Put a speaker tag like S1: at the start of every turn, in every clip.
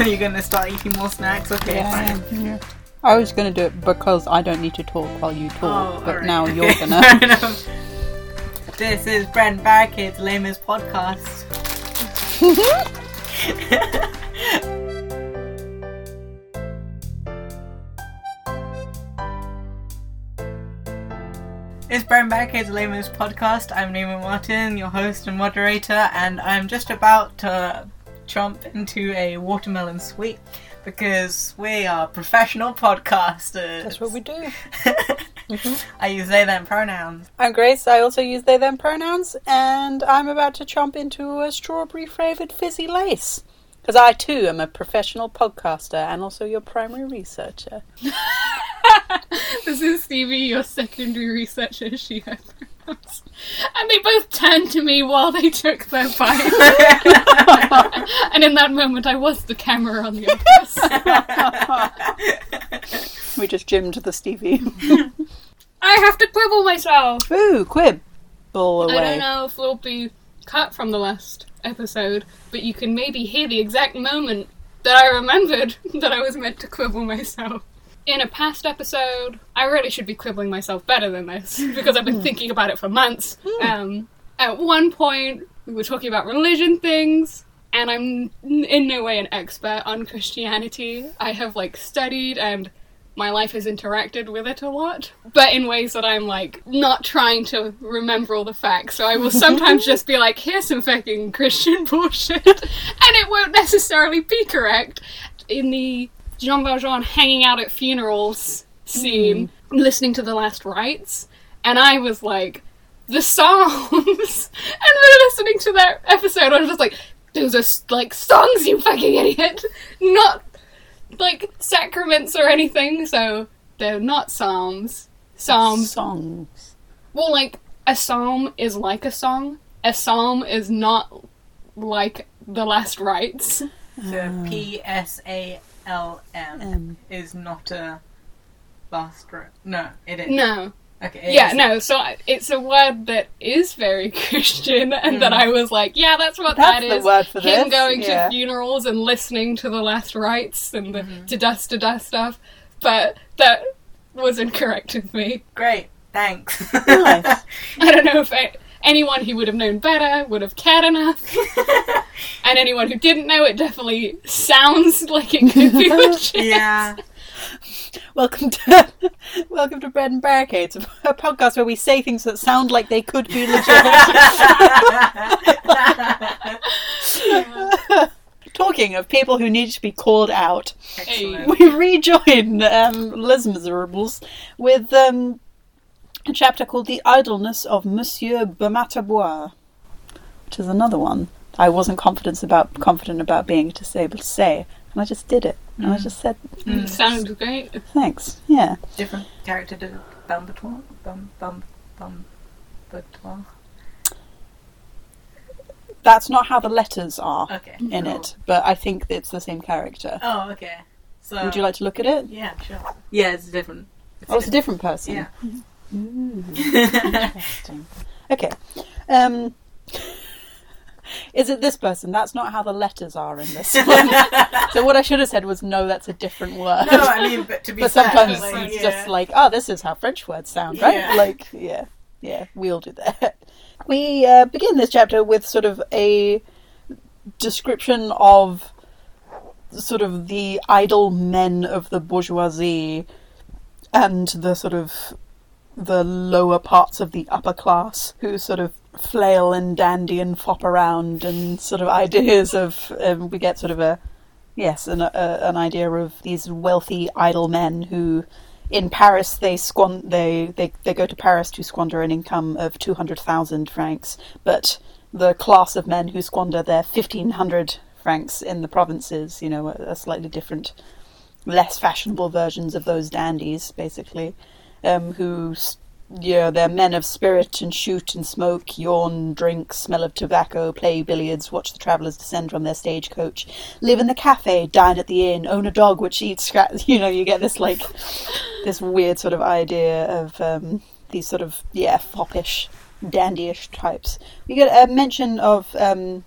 S1: You're gonna start eating more snacks? Okay,
S2: Yeah,
S1: fine.
S2: yeah. I was gonna do it because I don't need to talk while you talk,
S1: Oh,
S2: but
S1: alright.
S2: now you're gonna.
S1: This is Bread and Barricades lamest podcast. It's Bread and Barricades lamest podcast. I'm Neiman Martin, your host and moderator, and I'm just about to jump into a watermelon sweet because we are professional podcasters.
S2: That's what we do. Mm-hmm.
S1: I use they them pronouns.
S2: I'm Grace. I also use they them pronouns, and I'm about to chomp into a strawberry flavored fizzy lace. Because I too am a professional podcaster and also your primary researcher.
S3: this is Stevie, your secondary researcher, she And they both turned to me while they took their bite. and in that moment, I was the camera on the office.
S2: We just gymmed the Stevie.
S3: I have to quibble myself.
S2: Ooh, quibble away.
S3: I don't know if it'll be cut from the last episode, but you can maybe hear the exact moment that I remembered that I was meant to quibble myself. In a past episode, I really should be quibbling myself better than this because I've been thinking about it for months. Um, at one point, we were talking about religion things, and I'm in no way an expert on Christianity. I have like studied and my life has interacted with it a lot, but in ways that I'm like not trying to remember all the facts. So I will sometimes just be like, here's some fucking Christian bullshit, and it won't necessarily be correct. In the Jean Valjean hanging out at funerals scene, mm. listening to the last rites, and I was like, the Psalms, and we're listening to that episode, I was just like, those are like songs, you fucking idiot, not like sacraments or anything, so they're not psalms. Psalms.
S2: Songs.
S3: Well, like a psalm is like a song. A psalm is not like the last rites.
S1: So oh. P S A L M is not a last word. No, it is.
S3: No.
S1: Okay. it
S3: Yeah,
S1: is.
S3: no. So I- it's a word that is very Christian, and that hmm. I was like, yeah, that's what
S2: That's
S3: that
S2: the word for
S3: Him
S2: this,
S3: going
S2: yeah.
S3: to funerals and listening to the last rites and the mm-hmm. to dust to dust stuff, but that was incorrect of me.
S1: Great. Thanks.
S2: Nice.
S3: I don't know if I, anyone who would have known better would have cared enough, and anyone who didn't know it definitely sounds like it could be legit.
S1: yeah.
S2: welcome to welcome to Bread and Barricades, a podcast where we say things that sound like they could be legit. Talking of people who need to be called out,
S1: Excellent.
S2: we rejoin um, Les Miserables with um, a chapter called "The Idleness of Monsieur Bermatabois," which is another one I wasn't confident about confident about being just able to say, and I just did it. And I just said,
S3: Mm, Sounds great.
S2: "Thanks." Yeah.
S1: Different character to Bambatois. Bum bum bum. Batois.
S2: That's not how the letters are
S1: Okay.
S2: in
S1: cool.
S2: it, but I think it's the same character.
S1: Oh, okay. So.
S2: Would you like to look at it?
S1: Yeah, sure. Yeah, it's different.
S2: Oh, it's a different person.
S1: Yeah.
S2: Interesting. Okay. Um, is it this person? That's not how the letters are in this one. so what I should have said was, no, that's a different word.
S1: no, I mean, but to be
S2: but
S1: fair,
S2: sometimes
S1: like,
S2: it's
S1: yeah.
S2: just like, oh, this is how French words sound, right?
S1: Yeah.
S2: Like, yeah, yeah, we'll do that. We uh, begin this chapter with sort of a description of sort of the idle men of the bourgeoisie and the sort of the lower parts of the upper class who sort of flail and dandy and fop around and sort of ideas of um, we get sort of a yes an, a, an idea of these wealthy idle men who in Paris they squan they, they they go to Paris to squander an income of 200,000 francs but the class of men who squander their 1500 francs in the provinces you know are, slightly different less fashionable versions of those dandies basically um, who s- yeah, they're men of spirit and shoot and smoke, yawn, drink, smell of tobacco, play billiards, watch the travellers descend from their stagecoach, live in the cafe, dine at the inn, own a dog which eats scraps. You know, you get this like this weird sort of idea of um, these sort of yeah foppish, dandyish types. We get a mention of um,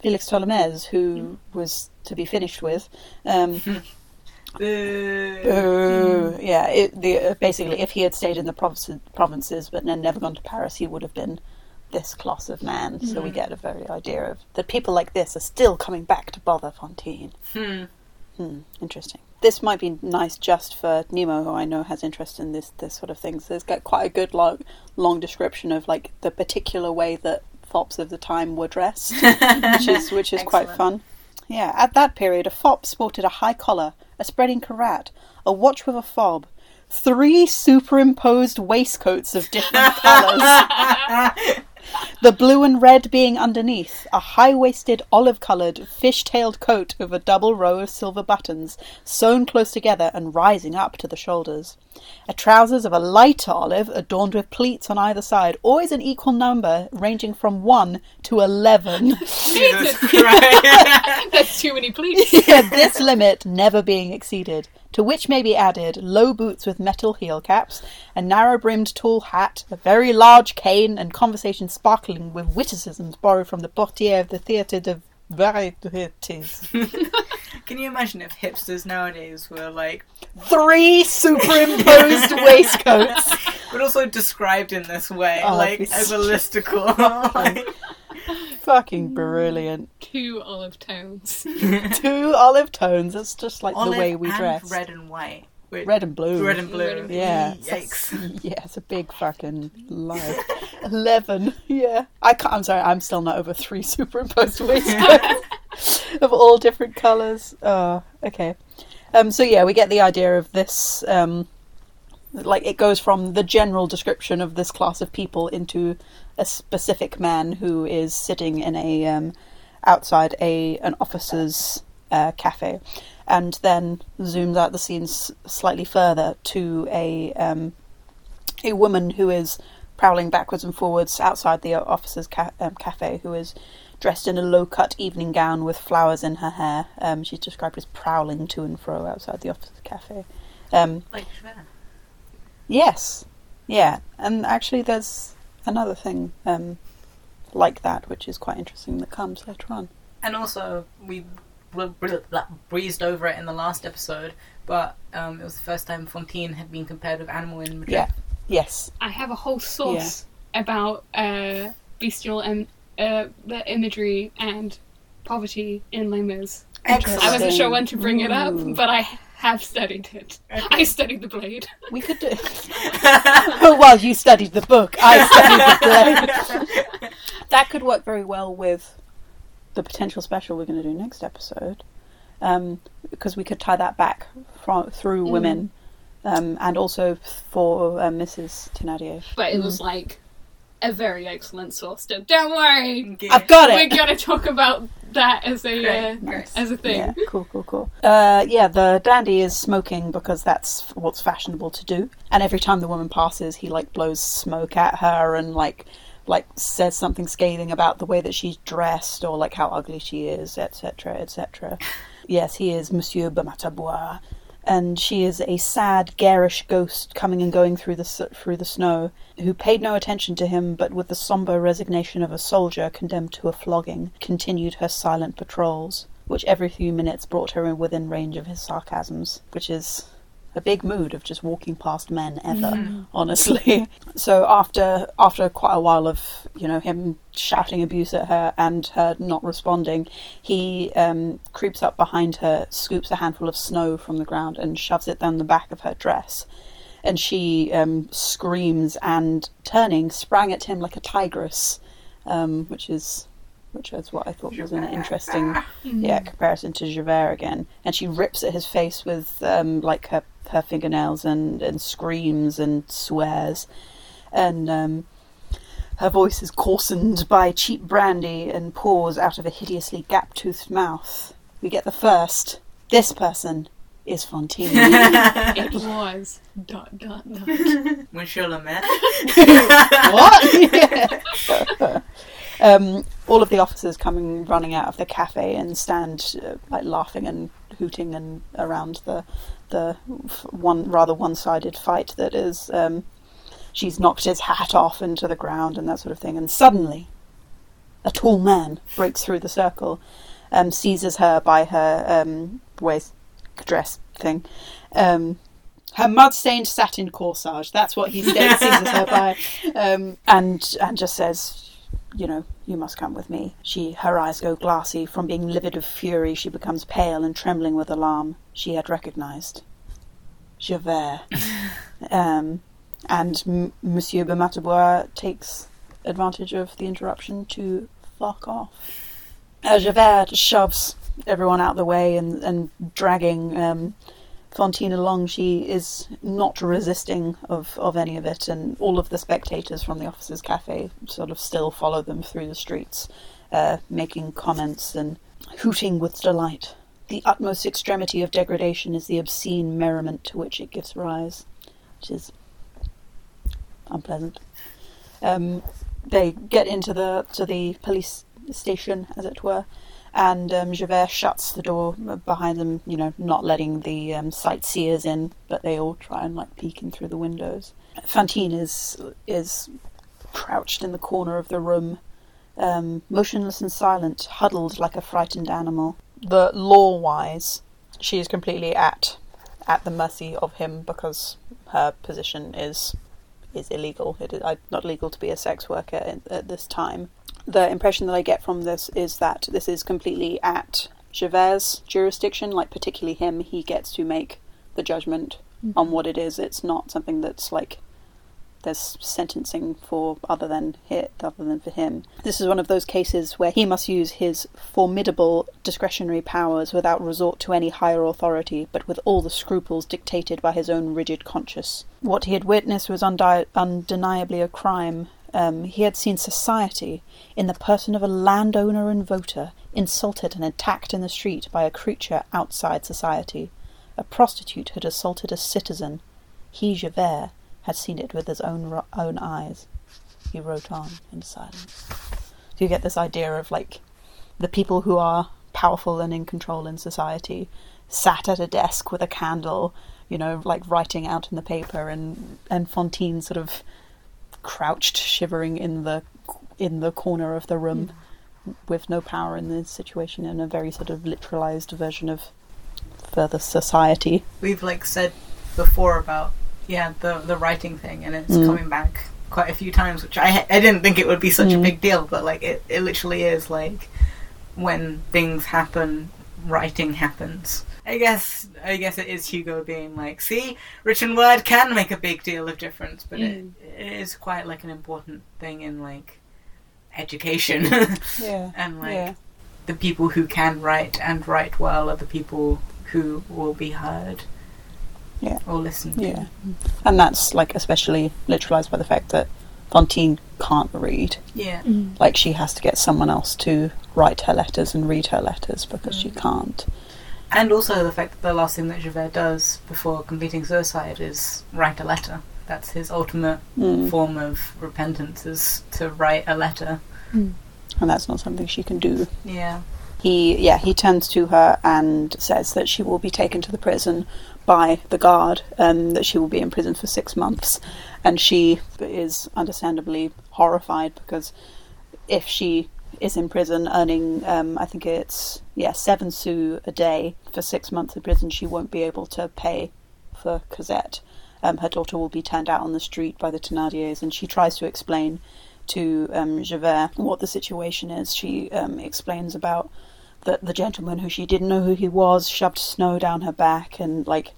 S2: Felix Tholomyès, who was to be finished with. Um,
S1: Boo.
S2: Boo. Yeah, it, the, uh, basically, if he had stayed in the provinces, provinces but then never gone to Paris, he would have been this class of man. So we get a very idea of that people like this are still coming back to bother Fantine.
S1: Hmm.
S2: Hmm, interesting. This might be nice just for Nemo, who I know has interest in this this sort of thing. So it's got quite a good long long description of like the particular way that fops of the time were dressed, which is which is quite fun. Yeah, at that period, a fop sported a high collar, a spreading cravat, a watch with a fob, three superimposed waistcoats of different colours. The blue and red being underneath, a high waisted, olive coloured, fish tailed coat with a double row of silver buttons, sewn close together and rising up to the shoulders. A trousers of a light olive adorned with pleats on either side, always an equal number, ranging from 1 to 11.
S1: Jesus Christ.
S3: That's too many pleats.
S2: Yeah, this limit never being exceeded. To which may be added low boots with metal heel caps, a narrow brimmed tall hat, a very large cane, and conversation sparkling with witticisms borrowed from the portiere of the Theatre de Varietés.
S1: Can you imagine if hipsters nowadays were like,
S2: Three superimposed waistcoats.
S1: but also described in this way,
S2: Oh,
S1: like
S2: it's-
S1: as a listicle? like,
S2: Fucking mm. brilliant.
S3: Two olive tones.
S2: Two olive tones. That's just like
S1: olive
S2: the way we
S1: and
S2: dress.
S1: red and white. Wait,
S2: Red and blue.
S1: red and blue.
S3: Red and blue.
S2: Yeah.
S1: Yikes.
S2: Yeah, it's a big fucking lie. Eleven. Yeah. I can't. I'm sorry. I'm still not over three superimposed waistcoats of all different colours. Oh, okay. Um. So yeah, we get the idea of this. Um. Like it goes from the general description of this class of people into a specific man who is sitting in a um, outside a an officer's uh, cafe, and then zooms out the scene s- slightly further to a um, a woman who is prowling backwards and forwards outside the officer's ca- um, cafe, who is dressed in a low-cut evening gown with flowers in her hair. Um, she's described as prowling to and fro outside the officer's cafe. Um,
S1: Like
S2: yes, yeah, and actually, there's another thing um, like that, which is quite interesting that comes later on.
S1: And also, we breezed over it in the last episode, but um, it was the first time Fantine had been compared with Animal in Madrid.
S2: Yeah. Yes.
S3: I have a whole source about uh, bestial and uh, the imagery and poverty in Les Mis.
S1: Excellent.
S3: I wasn't sure when to bring it up, but I have studied it. I studied the blade.
S2: We could do. oh, well, you studied the book. I studied the play. that could work very well with the potential special we're going to do next episode, um, because we could tie that back from, through
S3: Mm.
S2: women, um, and also for uh, Mrs. Thénardier.
S3: But it was like a very excellent source. So don't worry,
S1: Okay.
S2: I've got it.
S3: we're gonna talk about that as a uh,
S1: Great, great.
S3: as a thing.
S2: Yeah, cool, cool, cool. Uh, yeah, the dandy is smoking because that's what's fashionable to do. And every time the woman passes, he like blows smoke at her and like like says something scathing about the way that she's dressed or like how ugly she is, etc., etc. yes, he is Monsieur Bamatabois, and she is a sad, garish ghost coming and going through the through the snow, who paid no attention to him, but with the sombre resignation of a soldier condemned to a flogging, continued her silent patrols, which every few minutes brought her in within range of his sarcasms, which is a big mood of just walking past men ever honestly. So after after quite a while of you know him shouting abuse at her and her not responding he um, creeps up behind her scoops a handful of snow from the ground and shoves it down the back of her dress. And she um, screams and turning sprang at him like a tigress um, which is which is what I thought was an interesting yeah comparison to Javert again. And she rips at his face with um, like her her fingernails and and screams and swears, and um, her voice is coarsened by cheap brandy and pours out of a hideously gap-toothed mouth. We get the first. This person is Fantine.
S3: It was dot dot dot.
S1: Monsieur Lamette.
S2: what? um, all of the officers coming running out of the cafe and stand uh, like laughing and hooting and around the the one rather one-sided fight that is. Um, she's knocked his hat off into the ground and that sort of thing, and suddenly a tall man breaks through the circle, um, seizes her by her um, waist dress thing. Um, her mud-stained satin corsage. That's what he seizes her by, um, and and just says, you know, you must come with me. She, her eyes go glassy. From being livid of fury, she becomes pale and trembling with alarm. She had recognised Javert. um, and M- Monsieur Bamatabois takes advantage of the interruption to fuck off. Uh, Javert shoves everyone out of the way and, and dragging um, Fantine Long, She is not resisting of, of any of it, and all of the spectators from the officers' cafe sort of still follow them through the streets, uh, making comments and hooting with delight. The utmost extremity of degradation is the obscene merriment to which it gives rise, which is unpleasant. Um, they get into the to the police station, as it were, and um, Javert shuts the door behind them. You know, not letting the um, sightseers in, but they all try and like peek in through the windows. Fantine is is crouched in the corner of the room, um, motionless and silent, huddled like a frightened animal. The law-wise, she is completely at at the mercy of him because her position is is illegal. It is not legal to be a sex worker at, at this time. The impression that I get from this is that this is completely at Javert's jurisdiction, like particularly him. He gets to make the judgment mm-hmm. on what it is. It's not something that's like there's sentencing for other than hit other than for him. This is one of those cases where he must use his formidable discretionary powers without resort to any higher authority, but with all the scruples dictated by his own rigid conscience. What he had witnessed was undi- undeniably a crime. Um, he had seen society, in the person of a landowner and voter, insulted and attacked in the street by a creature outside society. A prostitute had assaulted a citizen. He, Javert, had seen it with his own own eyes. He wrote on in silence. So you get this idea of like the people who are powerful and in control in society sat at a desk with a candle, you know, like writing out in the paper, and and Fantine sort of crouched, shivering in the in the corner of the room, mm. with no power in the situation, in a very sort of literalized version of further society.
S1: We've like said before about yeah, the the writing thing, and it's mm. coming back quite a few times, which I I didn't think it would be such mm. a big deal, but like it it literally is like when things happen, writing happens. I guess I guess it is Hugo being like, see, written word can make a big deal of difference, but mm. it, it is quite like an important thing in like education.
S2: yeah.
S1: and like
S2: yeah.
S1: the people who can write and write well are the people who will be heard
S2: yeah.
S1: or listen to.
S2: Yeah. And that's like especially literalized by the fact that Fantine can't read.
S1: Yeah.
S3: Mm.
S2: Like she has to get someone else to write her letters and read her letters because mm. she can't.
S1: And also the fact that the last thing that Javert does before completing suicide is write a letter. That's his ultimate
S2: mm.
S1: form of repentance is to write a letter.
S3: Mm.
S2: And that's not something she can do.
S1: Yeah.
S2: He yeah, he turns to her and says that she will be taken to the prison by the guard and that she will be in prison for six months. And she is understandably horrified because if she is in prison earning, um, I think it's, yeah, seven sous a day for six months in prison, she won't be able to pay for Cosette. Um, her daughter will be turned out on the street by the Thénardiers, and she tries to explain to um, Javert what the situation is. She um, explains about the, the gentleman who she didn't know who he was shoved snow down her back and like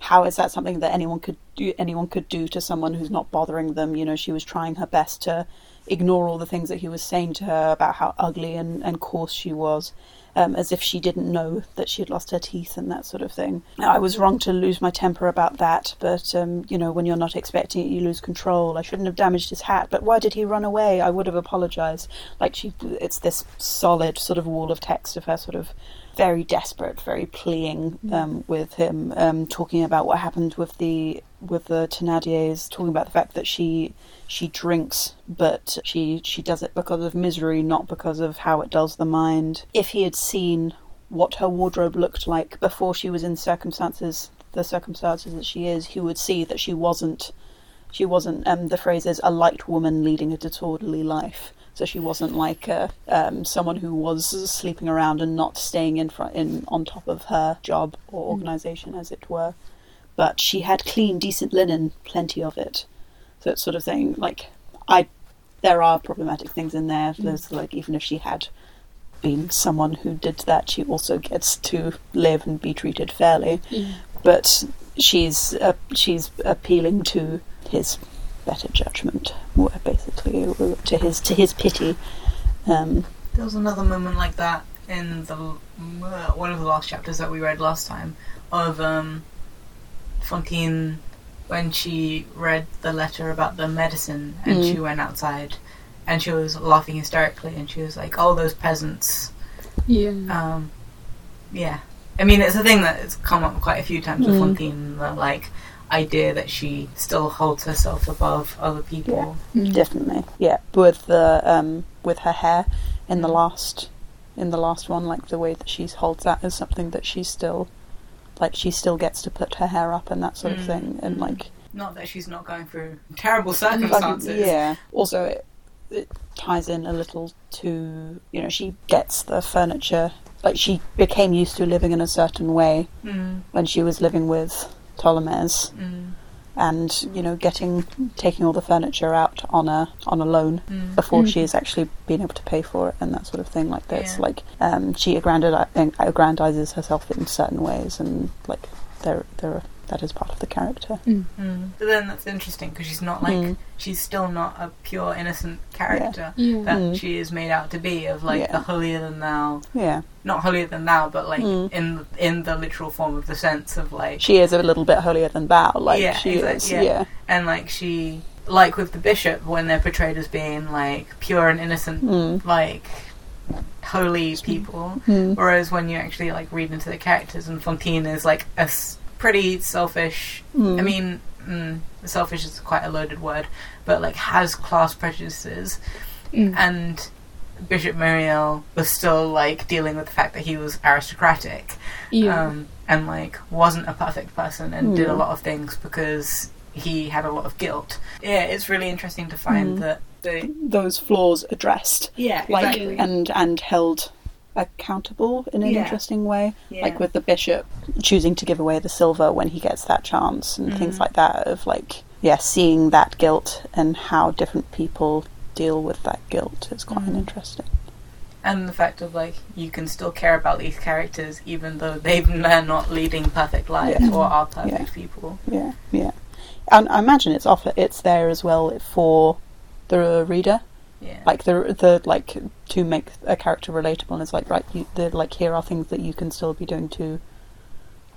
S2: how is that something that anyone could do anyone could do to someone who's not bothering them you know she was trying her best to ignore all the things that he was saying to her about how ugly and, and coarse she was um, as if she didn't know that she had lost her teeth and that sort of thing. I was wrong to lose my temper about that, but um, you know, when you're not expecting it, you lose control. I shouldn't have damaged his hat, but why did he run away? I would have apologized. Like she, it's this solid sort of wall of text of her sort of very desperate, very pleading mm. um, with him, um, talking about what happened with the with the Thénardiers, talking about the fact that she she drinks, but she she does it because of misery, not because of how it does the mind. If he had seen what her wardrobe looked like before she was in circumstances the circumstances that she is, he would see that she wasn't she wasn't um, the phrase is a light woman leading a disorderly life So she wasn't like uh, um, someone who was sleeping around and not staying in front in on top of her job or organisation, as it were. But she had clean, decent linen, plenty of it. So it's sort of thing like I. There are problematic things in there. There's like even if she had been someone who did that, she also gets to live and be treated fairly.
S3: Yeah.
S2: But she's uh, she's appealing to his better judgment, more basically, to his to his pity. Um,
S1: There was another moment like that in the uh, one of the last chapters that we read last time of um, Fantine when she read the letter about the medicine and
S2: Mm.
S1: she went outside and she was laughing hysterically and she was like, "Oh, those peasants."
S3: Yeah.
S1: Um, yeah, I mean it's a thing that's come up quite a few times with
S2: Mm.
S1: Fantine. The like idea that she still holds herself above other people.
S3: Mm.
S2: definitely, yeah. With the um, with her hair in the last in the last one, like the way that she holds that as something that she's still like she still gets to put her hair up and that sort of
S1: Mm.
S2: thing, and like
S1: Not that she's not going through terrible
S2: Like,
S1: circumstances.
S2: yeah. Also, it, it ties in a little to you know she gets the furniture. Like she became used to living in a certain way
S1: Mm,
S2: when she was living with Tholomyès,
S1: mm,
S2: and you know getting taking all the furniture out on a on a loan
S1: mm.
S2: before
S3: Mm.
S2: she's actually been able to pay for it and that sort of thing. Like that's
S1: Yeah.
S2: like um, she aggrandizes herself in certain ways, and like there there that is part of the character.
S1: Mm. But then that's interesting because she's not like
S2: Mm.
S1: she's still not a pure innocent character
S3: Yeah.
S1: that
S2: Mm.
S1: she is made out to be of like
S2: Yeah.
S1: the holier than thou,
S2: Yeah,
S1: not holier than thou, but like
S2: Mm.
S1: in in the literal form of the sense of like
S2: she is a little bit holier than thou. Like
S1: Yeah,
S2: she
S1: exact-
S2: is.
S1: yeah.
S2: yeah.
S1: and like she like with the bishop when they're portrayed as being like pure and innocent
S2: Mm.
S1: like holy people
S2: Mm.
S1: whereas when you actually like read into the characters and Fantine is like a s- pretty selfish
S2: Mm.
S1: I mean, mm, selfish is quite a loaded word, but like has class prejudices,
S3: Mm.
S1: and Bishop Myriel was still like dealing with the fact that he was aristocratic,
S3: Yeah.
S1: um, and like wasn't a perfect person and did a lot of things because he had a lot of guilt. Yeah, it's really interesting to find
S2: Mm.
S1: that the
S2: those flaws addressed,
S1: yeah
S2: like
S1: exactly.
S2: and and held accountable in an
S1: Yeah.
S2: interesting way.
S1: yeah.
S2: Like with the bishop choosing to give away the silver when he gets that chance, and things
S1: Mhm.
S2: like that. Of like, yeah, seeing that guilt and how different people deal with that guilt is quite
S1: Mhm.
S2: interesting.
S1: and the fact of like you can still care about these characters even though they've they're not leading perfect lives
S2: Yeah.
S1: or are perfect people.
S2: Yeah, yeah. And I imagine it's off. It's there as well for the reader.
S1: Yeah.
S2: like the the like to make a character relatable and it's like right you the like here are things that you can still be doing to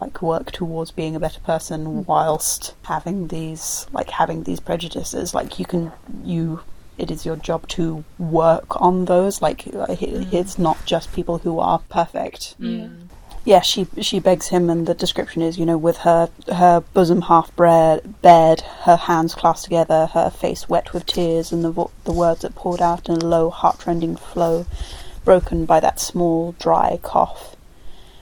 S2: like work towards being a better person whilst having these like having these prejudices like you can you it is your job to work on those like uh, it-
S1: Mm.
S2: it's not just people who are perfect
S3: Yeah.
S1: Mm.
S2: Yeah, she she begs him, and the description is, you know, with her her bosom half bared, her hands clasped together, her face wet with tears, and the vo- the words that poured out in a low, heartrending flow, broken by that small, dry cough.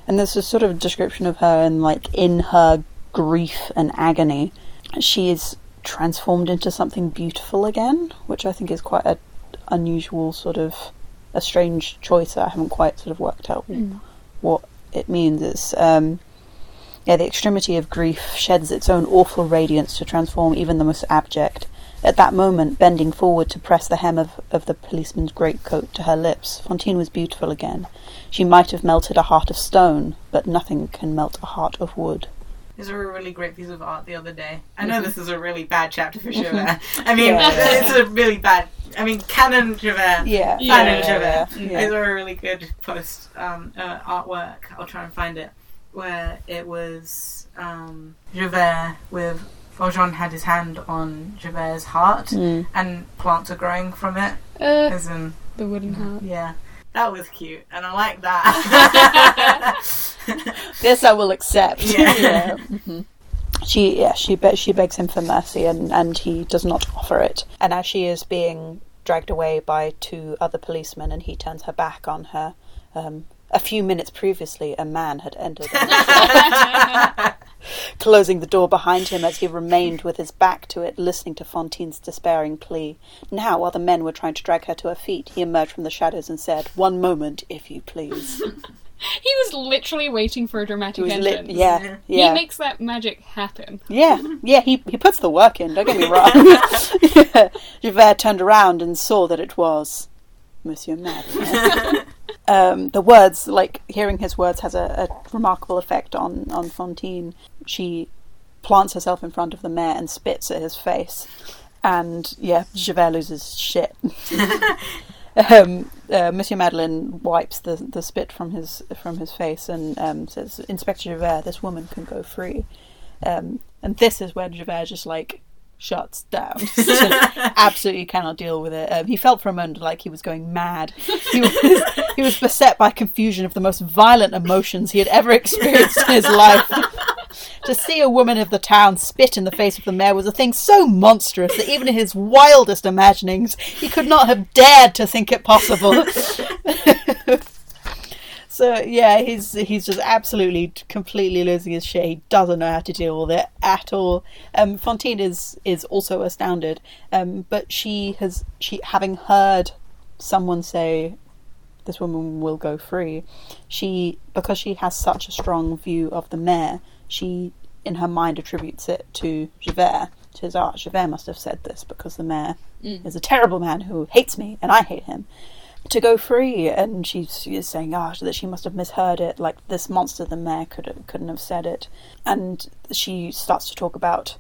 S2: And there's a sort of description of her, and like in her grief and agony, she is transformed into something beautiful again, which I think is quite a unusual sort of a strange choice. that I haven't quite sort of worked out
S3: Mm.
S2: what it means It's um, yeah the extremity of grief sheds its own awful radiance to transform even the most abject. At that moment bending forward to press the hem of, of the policeman's greatcoat to her lips Fantine was beautiful again. She might have melted a heart of stone but nothing can melt a heart of wood
S1: There's a really great piece of art the other day. I know this is a really bad chapter for. Javert. I mean,
S2: Yeah,
S1: it's a really bad. I mean, Canon Javert.
S2: yeah
S1: Canon
S3: yeah,
S1: Javert.
S2: yeah.
S1: It's a really good post um, uh, artwork. I'll try and find it. Where it was um, Javert with Valjean had his hand on Javert's heart,
S2: Mm.
S1: and plants are growing from it.
S3: Uh,
S1: As in,
S3: the wooden heart.
S1: yeah, that was cute, and I like that.
S2: this I will accept.
S1: Yeah.
S2: Mhm. She yeah she be- she begs him for mercy and and he does not offer it. And as she is being dragged away by two other policemen and he turns her back on her, um, a few minutes previously a man had entered. closing the door behind him as he remained with his back to it, listening to Fantine's despairing plea. Now, while the men were trying to drag her to her feet, he emerged from the shadows and said, One moment, if you please.
S3: He was literally waiting for a dramatic
S2: He was
S3: entrance.
S2: lit- yeah,
S1: Yeah.
S3: He makes that magic happen.
S2: Yeah, yeah, he, he puts the work in, don't get me wrong. Javert turned around and saw that it was Monsieur Madeleine. Um, the words, like hearing his words, has a, a remarkable effect on, on Fantine. She plants herself in front of the mayor and spits at his face. And yeah, Javert loses shit. um, uh, Monsieur Madeleine wipes the, the spit from his from his face and um, says, "Inspector Javert, this woman can go free." Um, and this is where Javert just like shuts down. Absolutely cannot deal with it. Um, he felt for a moment like he was going mad. He was, he was beset by confusion of the most violent emotions he had ever experienced in his life. to see a woman of the town spit in the face of the mayor was a thing so monstrous that even in his wildest imaginings he could not have dared to think it possible. So yeah, he's he's just absolutely completely losing his shit. He doesn't know how to deal with it at all. Um, Fantine is is also astounded, um, but she has she having heard someone say this woman will go free. She because she has such a strong view of the mayor, she in her mind attributes it to Javert. She says, "Ah, Javert must have said this because the mayor is a terrible man who hates me and I hate him." To go free, and she's, she is saying, "Ah, that she must have misheard it. Like this monster, the mayor could couldn't have said it." And she starts to talk about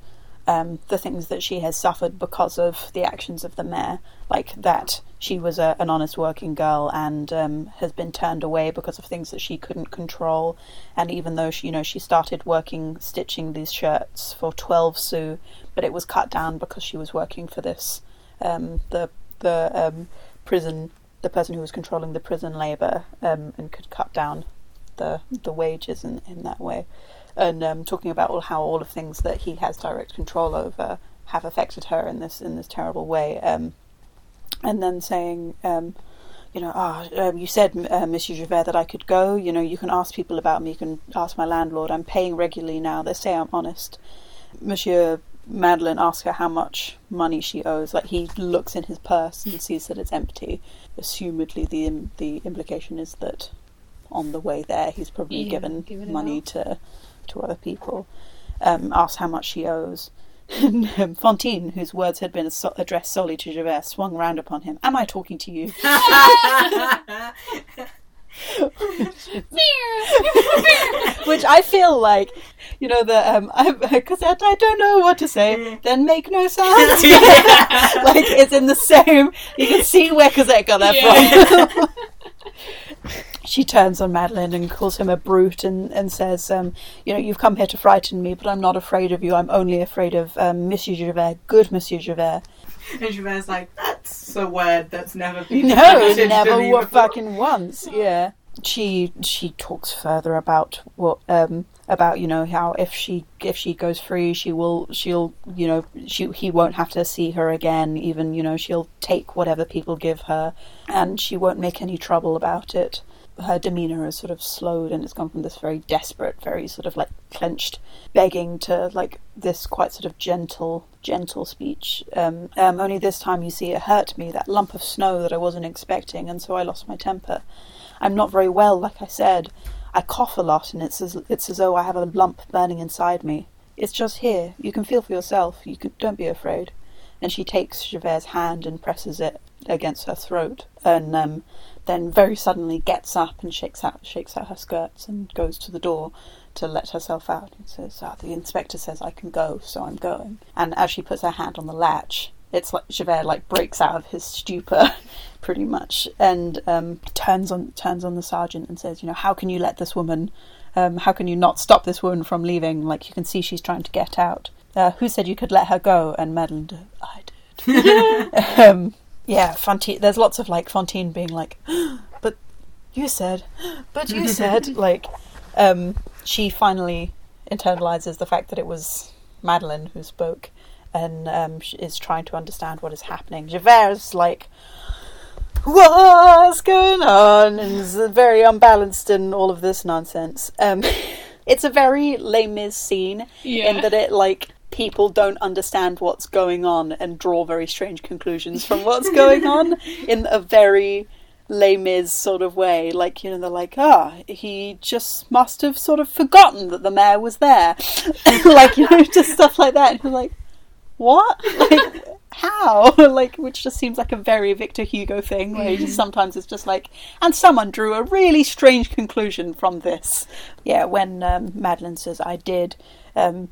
S2: um, the things that she has suffered because of the actions of the mayor, like that she was a, an honest working girl and um, has been turned away because of things that she couldn't control. And even though she, you know, she started working stitching these shirts for twelve sous, but it was cut down because she was working for this um, the the um, prison the person who was controlling the prison labour um, and could cut down the the wages in, in that way, and um, talking about all, how all of things that he has direct control over have affected her in this in this terrible way, um, and then saying. Um, you know, ah, um, you said, uh, Monsieur Javert, that I could go. You know, you can ask people about me. You can ask my landlord. I'm paying regularly now. They say I'm honest. Monsieur Madeleine asks her how much money she owes. Like he looks in his purse and sees that it's empty. Assumedly, the im- the implication is that on the way there, he's probably
S3: Yeah,
S2: given
S3: given
S2: money
S3: out.
S2: to to other people. Um, asks how much she owes. And Fantine, whose words had been so- addressed solely to Javert, swung round upon him. "Am I talking to you?" Which I feel like, you know, the um, I, I don't know what to say. Then make no sound. like it's in the same. You can see where Cosette got that
S3: Yeah.
S2: from. she turns on Madeleine and calls him a brute and, and says, um, You know, you've come here to frighten me, but I'm not afraid of you. I'm only afraid of um, Monsieur Javert, good Monsieur Javert.
S1: And Javert's like, that's a word that's never been
S2: No, never were fucking once. Yeah. She she talks further about what um about you know how if she if she goes free she will she'll you know she he won't have to see her again even you know she'll take whatever people give her and she won't make any trouble about it her demeanor has sort of slowed and it's gone from this very desperate very sort of like clenched begging to like this quite sort of gentle gentle speech. Um, um only this time you see it hurt me that lump of snow that i wasn't expecting and so i lost my temper. I'm not very well like i said. I cough a lot and it's as it's as though i have a lump burning inside me. It's just here. You can feel for yourself. You can don't be afraid and she takes Javert's hand and presses it against her throat, and um, then very suddenly gets up and shakes out shakes out her skirts and goes to the door to let herself out. And says, ah, "The inspector says I can go, so I'm going." And as she puts her hand on the latch, it's like Javert like breaks out of his stupor, pretty much, and um, turns on turns on the sergeant and says, "You know, how can you let this woman?" Um, how can you not stop this woman from leaving? Like you can see she's trying to get out. Uh, who said you could let her go? And Madeleine, did. I did. um, yeah, Fantine. There's lots of like Fantine being like, but you said, but you said, like, um, she finally internalizes the fact that it was Madeleine who spoke, and um, is trying to understand what is happening. Javert's like, what's going on? And is very unbalanced in all of this nonsense. Um, It's a very Les Mis scene
S3: Yeah.
S2: in that it like people don't understand what's going on and draw very strange conclusions from what's going on in a very Mis sort of way. Like, you know, they're like, ah, he just must have sort of forgotten that the mayor was there. like, you know, just stuff like that. And you're like, what? Like, how? like, which just seems like a very Victor Hugo thing, where he just sometimes it's just like, and someone drew a really strange conclusion from this. Yeah, when um, Madeleine says, I did, um,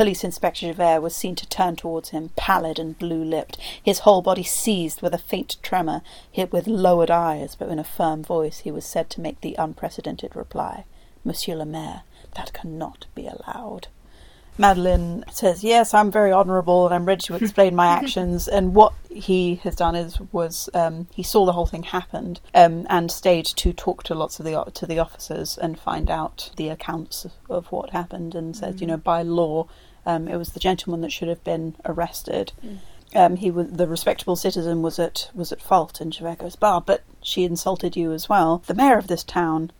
S2: Police Inspector Javert was seen to turn towards him, pallid and blue lipped, his whole body seized with a faint tremor, yet with lowered eyes, but in a firm voice he was said to make the unprecedented reply Monsieur le Maire, that cannot be allowed. Madeleine says, "Yes, I'm very honourable, and I'm ready to explain my actions." And what he has done is was um, he saw the whole thing happened um, and stayed to talk to lots of the to the officers and find out the accounts of what happened. And said, you know, by law, um, it was the gentleman that should have been arrested. Um, he was the respectable citizen was at was at fault. in Javert bar, but she insulted you as well. The mayor of this town."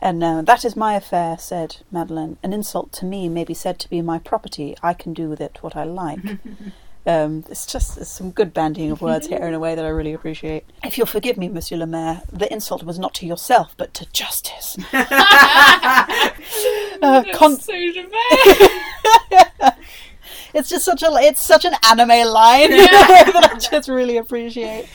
S2: And uh, that is my affair, said Madeleine. An insult to me may be said to be my property. I can do with it what I like. um, it's just it's some good bandying of words here in a way that I really appreciate. If you'll forgive me, Monsieur le Maire, the insult was not to yourself, but to justice. uh, con-
S3: so.
S2: It's just such a it's such an anime line that I just really appreciate.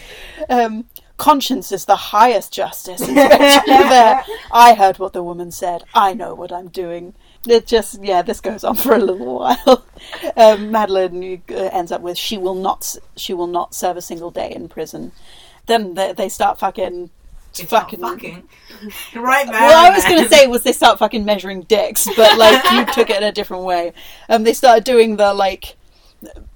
S2: Um, conscience is the highest justice. Javert. I heard what the woman said. I know what I'm doing. It just yeah, this goes on for a little while. Um, Madeleine uh, ends up with she will not she will not serve a single day in prison. Then they, they start fucking.
S1: It's
S2: fucking
S1: fucking. right there.
S2: well, I was going to say was they start fucking measuring dicks, but like you took it in a different way. Um, they started doing the like,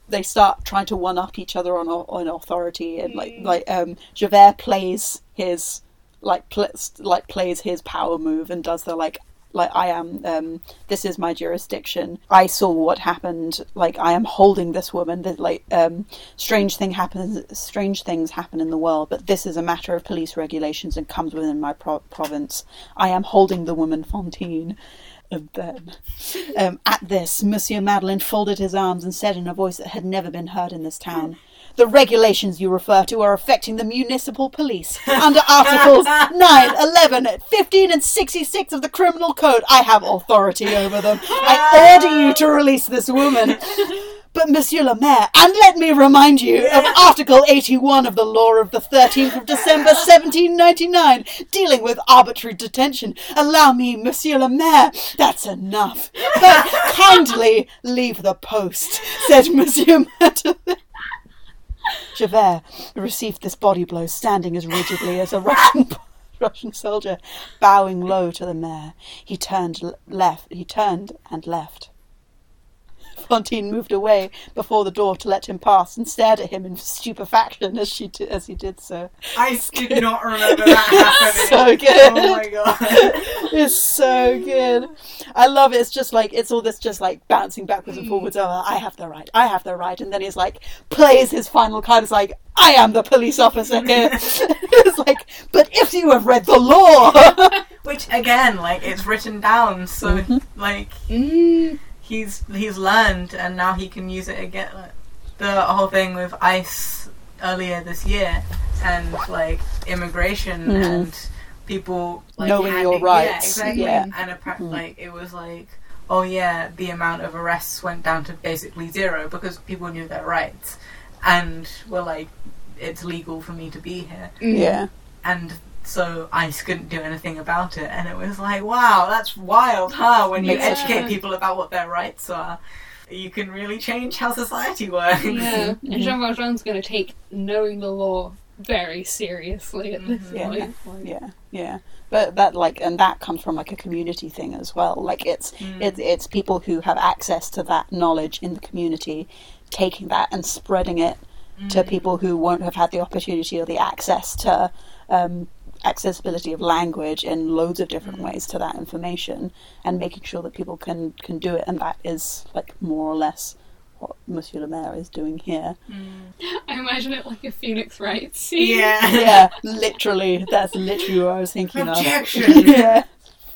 S2: they start trying to one up each other on on authority, and like like um, Javert plays his like pl- like plays his power move and does the like like I am um this is my jurisdiction. I saw what happened. Like I am holding this woman. That like um strange thing happens. Strange things happen in the world, but this is a matter of police regulations and comes within my pro- province. I am holding the woman Fantine. And then, um, at this, Monsieur Madeleine folded his arms and said in a voice that had never been heard in this town, The regulations you refer to are affecting the municipal police. Under Articles 9, 11, 15, and 66 of the Criminal Code, I have authority over them. I order you to release this woman. But, Monsieur le Maire, and let me remind you of Article 81 of the law of the 13th of December 1799, dealing with arbitrary detention. Allow me, Monsieur le Maire, that's enough. But kindly leave the post, said Monsieur Madeleine. Javert received this body blow standing as rigidly as a Russian Russian soldier, bowing low to the mayor. He turned left. He turned and left. Fantine moved away before the door to let him pass and stared at him in stupefaction as she d- as he did so.
S1: I did not remember that happening.
S2: So good.
S1: Oh my god.
S2: It's so good. I love it. It's just like it's all this just like bouncing backwards and forwards. Oh, I have the right. I have the right. And then he's like plays his final card. It's like I am the police officer here. it's like, but if you have read the law,
S1: Which again, like it's written down, so
S2: Mm-hmm.
S1: like
S3: Mm.
S1: He's he's learned, and now he can use it again. Like, the whole thing with ICE earlier this year, and like immigration
S2: Mhm.
S1: and people like,
S2: Knowing your rights,
S1: Yeah, exactly.
S2: yeah.
S1: And appar-
S2: Mm.
S1: like it was like, oh yeah, the amount of arrests went down to basically zero because people knew their rights, and were like, it's legal for me to be here
S2: yeah,
S1: and so I couldn't do anything about it. And it was like, wow, that's wild, huh? When you
S2: Makes it-
S1: educate people about what their rights are, you can really change how society works.
S3: Yeah, and Jean Valjean's going to take knowing the law very seriously at this
S1: Mhm.
S2: Yeah.
S3: point. Like,
S2: yeah, yeah. But that like, and that comes from like a community thing as well. Like it's
S1: Mm.
S2: it's it's people who have access to that knowledge in the community, taking that and spreading it to
S1: Mm.
S2: people who won't have had the opportunity or the access to um, accessibility of language in loads of different
S1: Mm.
S2: ways to that information, and making sure that people can can do it. And that is like more or less what Monsieur le Maire is doing here.
S1: Mm.
S3: I imagine it like a Phoenix Wright scene.
S1: Yeah.
S2: yeah, literally, that's literally what I was thinking of.
S1: Objection.
S2: yeah.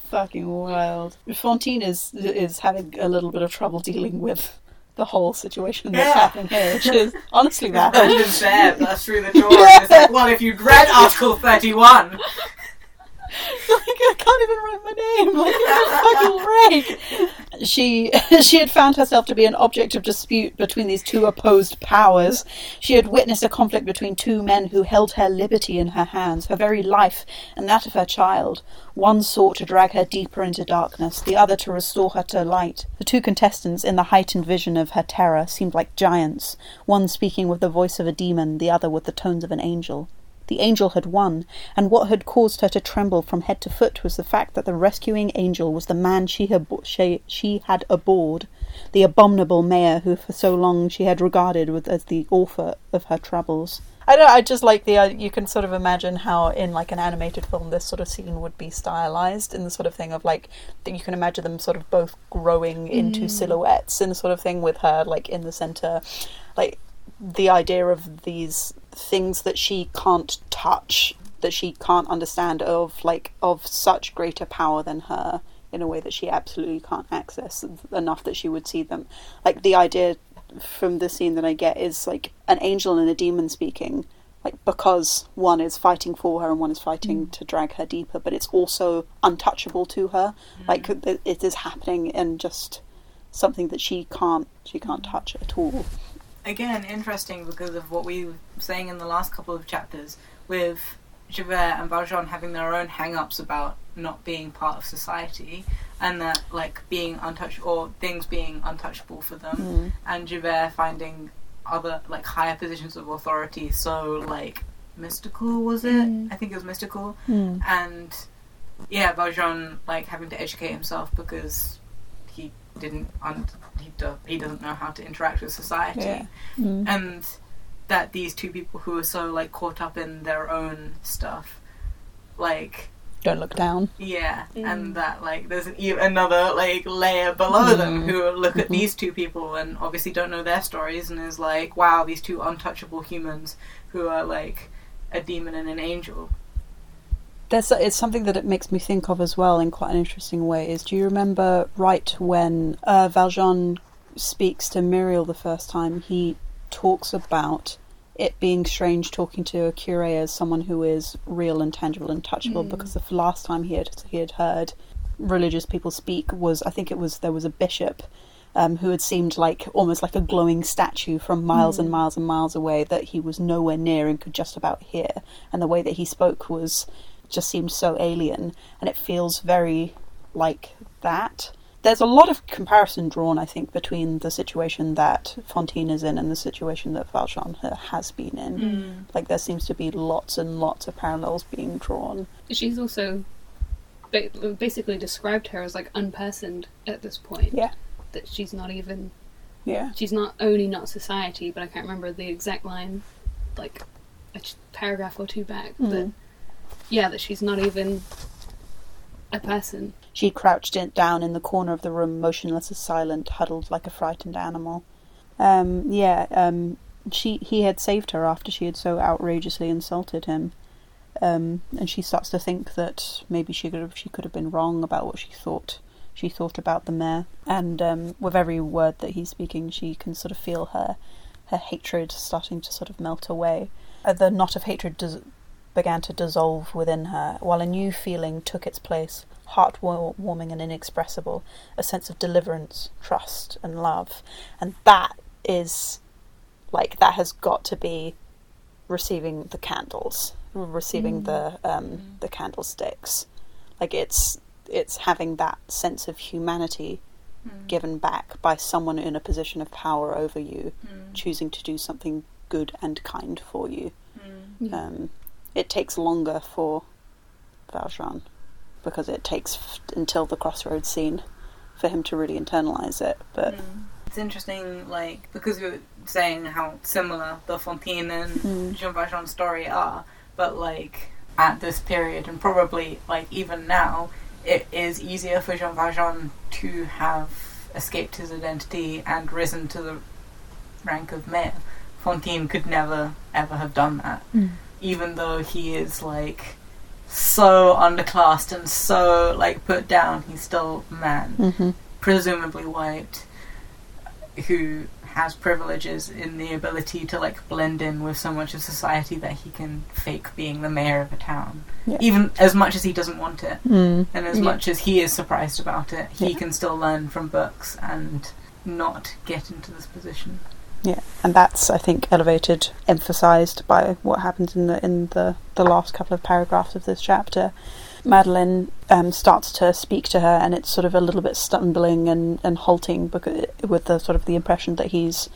S2: fucking wild. Fantine is is having a little bit of trouble dealing with the whole situation that's
S1: Yeah.
S2: happening here, which is honestly bad.
S1: There, that's through the door. and It's like, well, if you'd read Article 31,
S2: like, I can't even write my name. Like, fucking break. She she had found herself to be an object of dispute between these two opposed powers. She had witnessed a conflict between two men who held her liberty in her hands, her very life, and that of her child. One sought to drag her deeper into darkness, the other to restore her to light. The two contestants, in the heightened vision of her terror, seemed like giants, one speaking with the voice of a demon, the other with the tones of an angel. The angel had won, and what had caused her to tremble from head to foot was the fact that the rescuing angel was the man she had, she, she had abhorred, the abominable mayor who for so long she had regarded with, as the author of her troubles. I don't. I just like the. Uh, you can sort of imagine how in like an animated film this sort of scene would be stylized in the sort of thing of like that you can imagine them sort of both growing into silhouettes and the sort of thing with her like in the center, like the idea of these things that she can't touch that she can't understand of like of such greater power than her in a way that she absolutely can't access enough that she would see them. Like the idea from the scene that i get is like an angel and a demon speaking like because one is fighting for her and one is fighting mm. to drag her deeper but it's also untouchable to her. Mm. Like it it is happening in just something that she can't she can't touch at all
S1: again, interesting because of what we were saying in the last couple of chapters with Javert and Valjean having their own hang-ups about not being part of society and that like being untouchable or things being untouchable for them hmm. and Javert finding other like higher positions of authority so like mystical was it? Hmm. I think it was mystical. Hmm. And yeah Valjean like having to educate himself because didn't un- he, do- he doesn't know how to interact with society.
S2: Yeah. Mm.
S1: and that these two people who are so like caught up in their own stuff like
S2: don't look down.
S1: Yeah. Mm. And that like there's an, e- another like layer below mm. them who look at mm-hmm. these two people and obviously don't know their stories and is like wow these two untouchable humans who are like a demon and an angel
S2: There's it's something that it makes me think of as well in quite an interesting way. Is do you remember right when uh, Valjean speaks to Myriel the first time? He talks about it being strange talking to a cure as someone who is real and tangible and touchable because the last time he had he had heard religious people speak was I think it was there was a bishop um, who had seemed like almost like a glowing statue from miles and miles and miles away that he was nowhere near and could just about hear. And the way that he spoke was just seemed so alien, and it feels very like that. There's a lot of comparison drawn, I think, between the situation that Fantine is in and the situation that Valjean has been in. Mm. Like there seems to be lots and lots of parallels being drawn.
S3: She's also basically described her as like unpersoned at this point.
S2: Yeah.
S3: That she's not even.
S2: Yeah.
S3: She's not only not society, but I can't remember the exact line, like a paragraph or two back. But mm. Yeah, that she's not even a person.
S2: She crouched down in the corner of the room, motionless as silent, huddled like a frightened animal. Um, yeah, um, she he had saved her after she had so outrageously insulted him, um, and she starts to think that maybe she could have she could have been wrong about what she thought she thought about the mayor. And um, with every word that he's speaking, she can sort of feel her her hatred starting to sort of melt away. Uh, the knot of hatred dis- began to dissolve within her, while a new feeling took its place, heartwarming and inexpressible, a sense of deliverance, trust, and love. And that is, like, that has got to be receiving the candles, receiving mm. the um, mm. the candlesticks. Like, it's it's having that sense of humanity mm. given back by someone in a position of power over you, choosing to do something good and kind for you. Um, it takes longer for Valjean because it takes f- until the crossroads scene for him to really internalize it. But hmm.
S1: It's interesting, like because we were saying how similar the Fantine and hmm. Jean Valjean's story are, but like at this period and probably like even now, it is easier for Jean Valjean to have escaped his identity and risen to the rank of mayor. Fantine could never ever have done that, hmm. Even though he is like so underclassed and so like put down, he's still a man,
S2: hmm
S1: presumably white, who has privileges in the ability to like blend in with so much of society that he can fake being the mayor of a town,
S2: Yeah.
S1: even as much as he doesn't want it.
S2: Mm.
S1: And as
S3: Yeah.
S1: much as he is surprised about it, he
S2: Yeah.
S1: can still learn from books and not get into this position.
S2: Yeah, and that's I think elevated, emphasised by what happens in the in the the last couple of paragraphs of this chapter. Madeleine um, starts to speak to her, and it's sort of a little bit stumbling and, and halting because with the sort of the impression that he's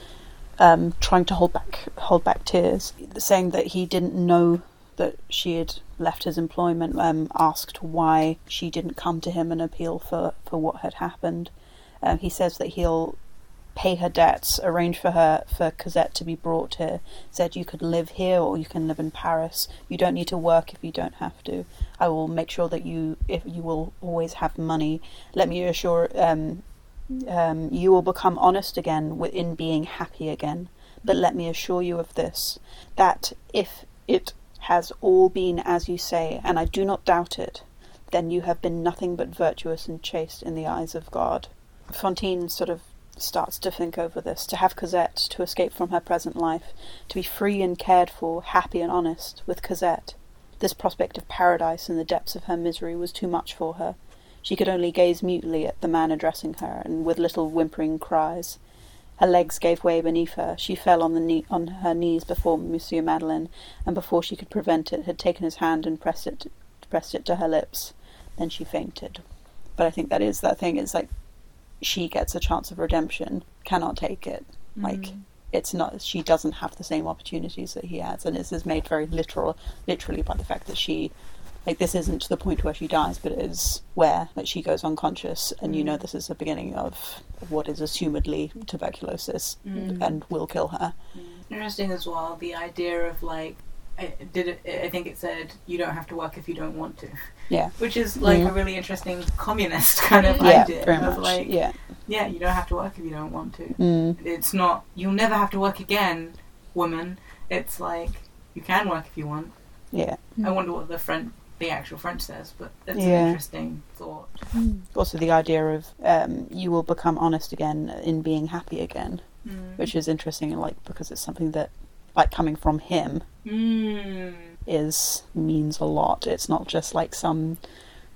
S2: um, trying to hold back hold back tears, saying that he didn't know that she had left his employment. Um, asked why she didn't come to him and appeal for for what had happened. Um, he says that he'll pay her debts, arrange for her for Cosette to be brought here. Said you could live here or you can live in Paris. You don't need to work if you don't have to. I will make sure that you if you will always have money. Let me assure um, um, you will become honest again wi- in being happy again. But let me assure you of this: that if it has all been as you say, and I do not doubt it, then you have been nothing but virtuous and chaste in the eyes of God. Fantine sort of starts to think over this to have Cosette, to escape from her present life, to be free and cared for, happy and honest, with Cosette. This prospect of paradise in the depths of her misery was too much for her. She could only gaze mutely at the man addressing her, and with little whimpering cries. Her legs gave way beneath her. She fell on the knee, on her knees before Monsieur Madeleine, and before she could prevent it, had taken his hand and pressed it, pressed it to her lips. Then she fainted. But I think that is that thing. It's like she gets a chance of redemption, cannot take it. Mm. Like it's not. She doesn't have the same opportunities that he has, and this is made very literal, literally by the fact that she. Like this isn't to the point where she dies, but it is where like she goes unconscious, and you know mm. this is the beginning of what is assumedly tuberculosis, mm. and will kill her.
S1: Interesting as well the idea of like, I, did it? I think it said you don't have to work if you don't want to,
S2: Yeah,
S1: which is like
S2: Mhm.
S1: a really interesting communist kind of
S2: yeah,
S1: idea
S2: very much.
S1: like,
S2: yeah,
S1: yeah, you don't have to work if you don't want to.
S2: mm.
S1: It's not you'll never have to work again, woman. It's like you can work if you want.
S2: yeah.
S1: I wonder what the French, the actual French says, but that's
S2: Yeah.
S1: an interesting thought.
S2: Also, the idea of um, you will become honest again in being happy again,
S1: Mm.
S2: which is interesting, like because it's something that, like coming from him,
S1: Mm.
S2: is means a lot. It's not just like some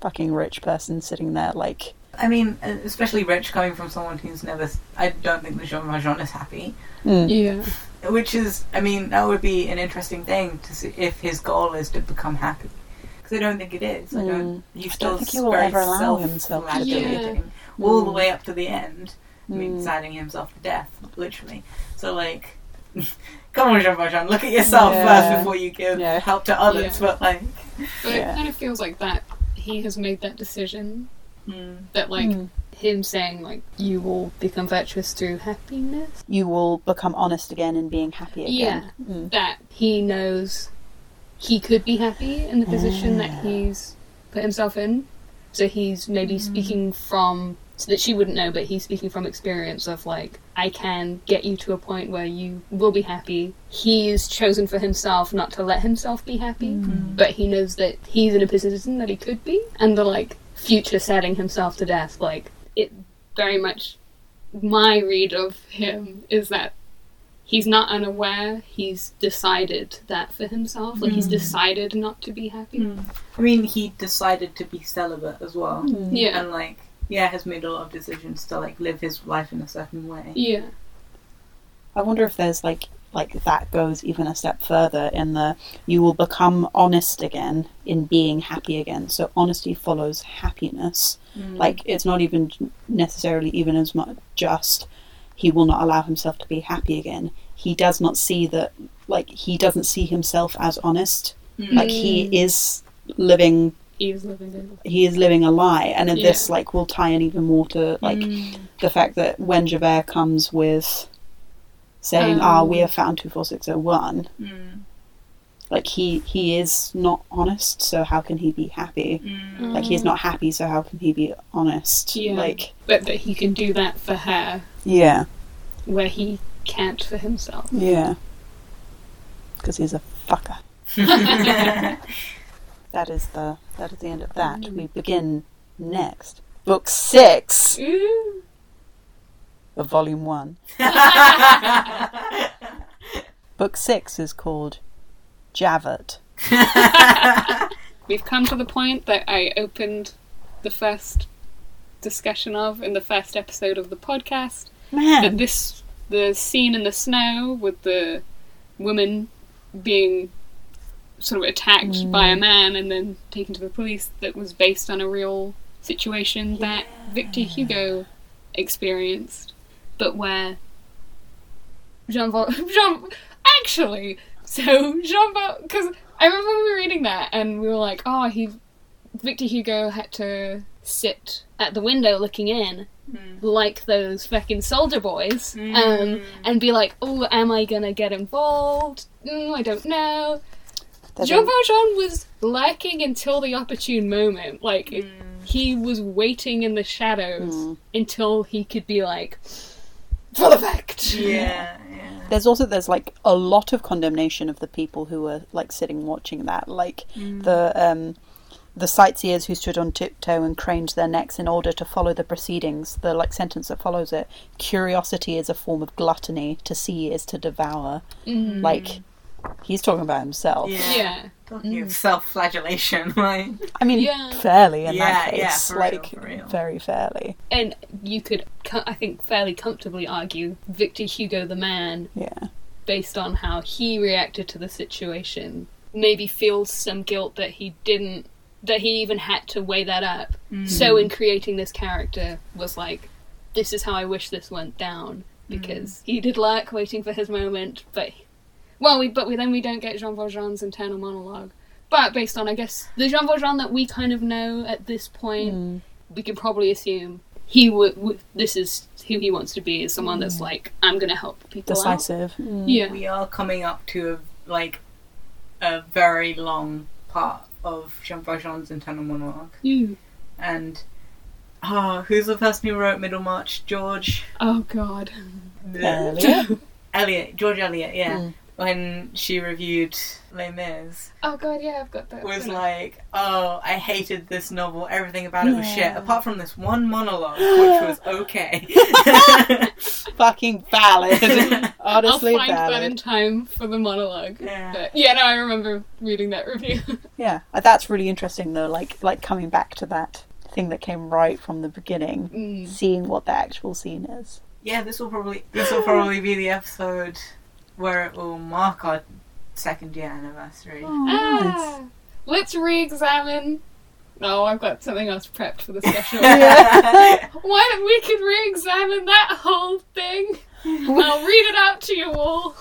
S2: fucking rich person sitting there like
S1: I mean, especially rich coming from someone who's never. I don't think the Jean Valjean is happy.
S2: mm,
S3: Yeah.
S1: Which is, I mean, that would be an interesting thing to see if his goal is to become happy. Because I don't think it is. I don't. He's
S2: Mm. I
S1: still
S2: don't think he will ever allow himself to
S3: do it.
S1: self-flagelating, all the
S2: Mm.
S1: way up to the end. I mean,
S2: Mm.
S1: signing himself to death, literally. So like, come on, Jean Valjean, look at yourself
S2: Yeah.
S1: first before you give
S2: Yeah.
S1: help to others.
S3: Yeah.
S1: But like,
S3: But
S2: Yeah.
S3: it kind of feels like that he has made that decision
S1: mm,
S3: that like
S2: Mm.
S3: him saying like you will become virtuous through happiness.
S2: you will become honest again in being happy again. Mm.
S3: That he knows he could be happy in the position that he's put himself in. So he's maybe speaking from so that she wouldn't know, but he's speaking from experience of like I can get you to a point where you will be happy. He's chosen for himself not to let himself be happy, mm. but he knows that he's in a position that he could be, and the like future setting himself to death, like it very much. My read of him is that he's not unaware. He's decided that for himself. Like he's mm. decided not to be happy. Mm.
S1: I mean, he decided to be celibate as well,
S3: Yeah,
S1: and like, yeah, has made a lot of decisions to like live his life in a certain way.
S3: yeah,
S2: I wonder if there's like like that goes even a step further in the you will become honest again in being happy again. So honesty follows happiness. Mm. Like it's not even necessarily even as much just he will not allow himself to be happy again. He does not see that like he doesn't see himself as honest. Like he mm. is living
S3: he's living in.
S2: he is living a lie and then this like will tie in even more to like the fact that when Javert comes with saying, "Ah, we have found two four six zero one,"
S1: Mm.
S2: like he he is not honest, so how can he be happy?
S1: Mm.
S2: Like he's not happy, so how can he be honest?
S3: Yeah.
S2: Like
S3: But that he can do that for her,
S2: yeah,
S3: where he can't for himself.
S2: yeah, because he's a fucker. that is the that is the end of that. Mm. We begin next. Book six
S3: Ooh.
S2: of volume one. Book six is called Javert.
S3: We've come to the point that I opened the first discussion of in the first episode of the podcast. That this the scene in the snow with the woman being sort of attacked by a man and then taken to the police that was based on a real situation that Victor Hugo experienced, but where Jean Val Jean actually so Jean Val because I remember we were reading that and we were like, oh, he Victor Hugo had to sit at the window looking in like those fucking soldier boys um, and be like, oh, am I gonna get involved? Mm, I don't know.
S2: There's
S3: Jean Valjean was lurking until the opportune moment. Like, it- he was waiting in the shadows
S2: Mm.
S3: until he could be like, full effect.
S1: yeah, yeah.
S2: there's also there's like a lot of condemnation of the people who were like sitting watching that, like the um the sightseers who stood on tiptoe and craned their necks in order to follow the proceedings. The like sentence that follows it: curiosity is a form of gluttony. To see is to devour. Like he's talking about himself.
S1: Yeah.
S3: Yeah.
S1: Talking of mm. self-flagellation, like
S2: I mean,
S3: Yeah.
S2: fairly in
S1: Yeah,
S2: that
S1: yeah,
S2: case,
S1: for real,
S2: like
S1: for real.
S2: very fairly.
S3: And you could, I think, fairly comfortably argue Victor Hugo the man
S2: Yeah,
S3: based on how he reacted to the situation, maybe feels some guilt that he didn't, that he even had to weigh that up. Mm. So, in creating this character, was like, this is how I wish this went down mm. because he did lurk waiting for his moment, but well, we but we then we don't get Jean Valjean's internal monologue. But based on, I guess, the Jean Valjean that we kind of know at this point, hmm. we can probably assume he would. W- this is who he wants to be, is someone that's hmm. like, I'm going to help people out.
S2: decisive. Mm.
S3: Yeah.
S1: we are coming up to a, like a very long part of Jean Valjean's internal monologue,
S3: You.
S1: and oh, who's the person who wrote Middlemarch? George
S3: Oh God.
S2: Elliot?
S1: Eliot, George Eliot. yeah. When she reviewed Les Mis,
S3: Oh God, yeah, I've got that.
S1: was like, "Oh, I hated this novel. Everything about it was shit,
S2: Yeah.
S1: apart from this one monologue, which was okay."
S2: Fucking valid.
S3: I'll
S2: Honestly
S3: find that
S2: valid.
S3: in time for the monologue.
S1: Yeah.
S3: But yeah, no, I remember reading that review.
S2: Yeah, uh, that's really interesting though. Like, like coming back to that thing that came right from the beginning,
S3: Mm.
S2: seeing what the actual scene is.
S1: yeah, this will probably this will probably be the episode where it will mark our second year anniversary.
S3: Ah, let's re-examine. No, I've got something else prepped for the special. Why don't we could re-examine that whole thing? I'll read it out to you all.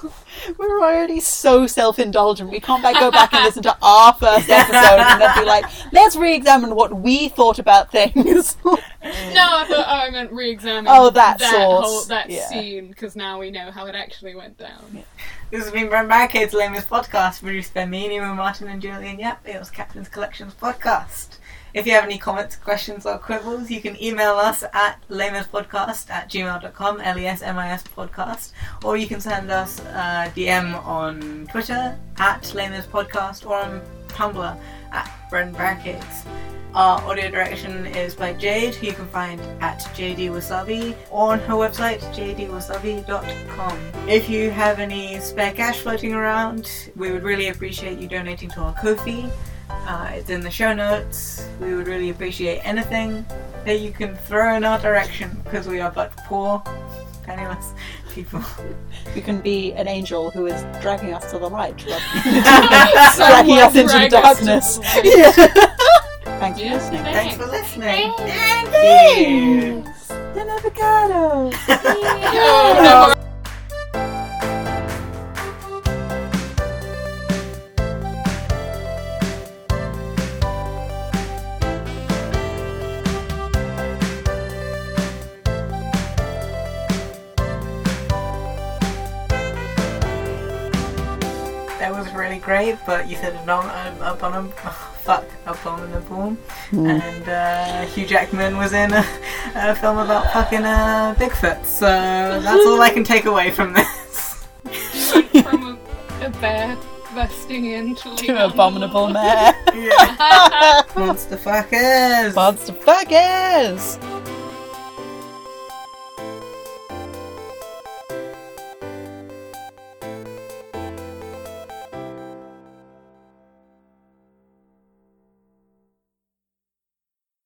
S2: We're already so self-indulgent. We can't like, go back and listen to our first episode and then be like, let's re-examine what we thought about things.
S3: No, I thought oh, I meant re-examine.
S2: Oh, that
S3: that
S2: source.
S3: whole that
S2: Yeah.
S3: scene because now we know how it actually went down.
S1: This has been Bread and Barricades Lamest podcast, produced by me, Nemo Martin, and Julian Yep. It was Captain's Collections podcast. If you have any comments, questions, or quibbles, you can email us at lesmispodcast at gmail.com, L-E-S-M-I-S podcast, or you can send us a DM on Twitter at lesmispodcast or on Tumblr at Bread and Barricades. Our audio direction is by Jade, who you can find at JD Wasabi or on her website, jdwasabi.com. If you have any spare cash floating around, we would really appreciate you donating to our Ko-fi. Uh, it's in the show notes. We would really appreciate anything that you can throw in our direction because we are but poor, penniless people.
S2: you can be an angel who is dragging us to the light, dragging us into
S3: drag
S2: the
S3: us to
S2: darkness.
S3: the light.
S2: Thanks for listening.
S1: Thanks for listening.
S3: Thanks.
S1: Thank you.
S2: An avocado.
S3: Oh, no.
S1: Really but you said anon- uh, abomin- oh, fuck, abominable. And uh, Hugh Jackman was in a, a film about fucking uh, Bigfoot, so that's all I can take away from this.
S3: from a, a bear bursting into
S2: Two abominable men.
S1: Yeah. Monster fuckers.
S2: Monster fuckers!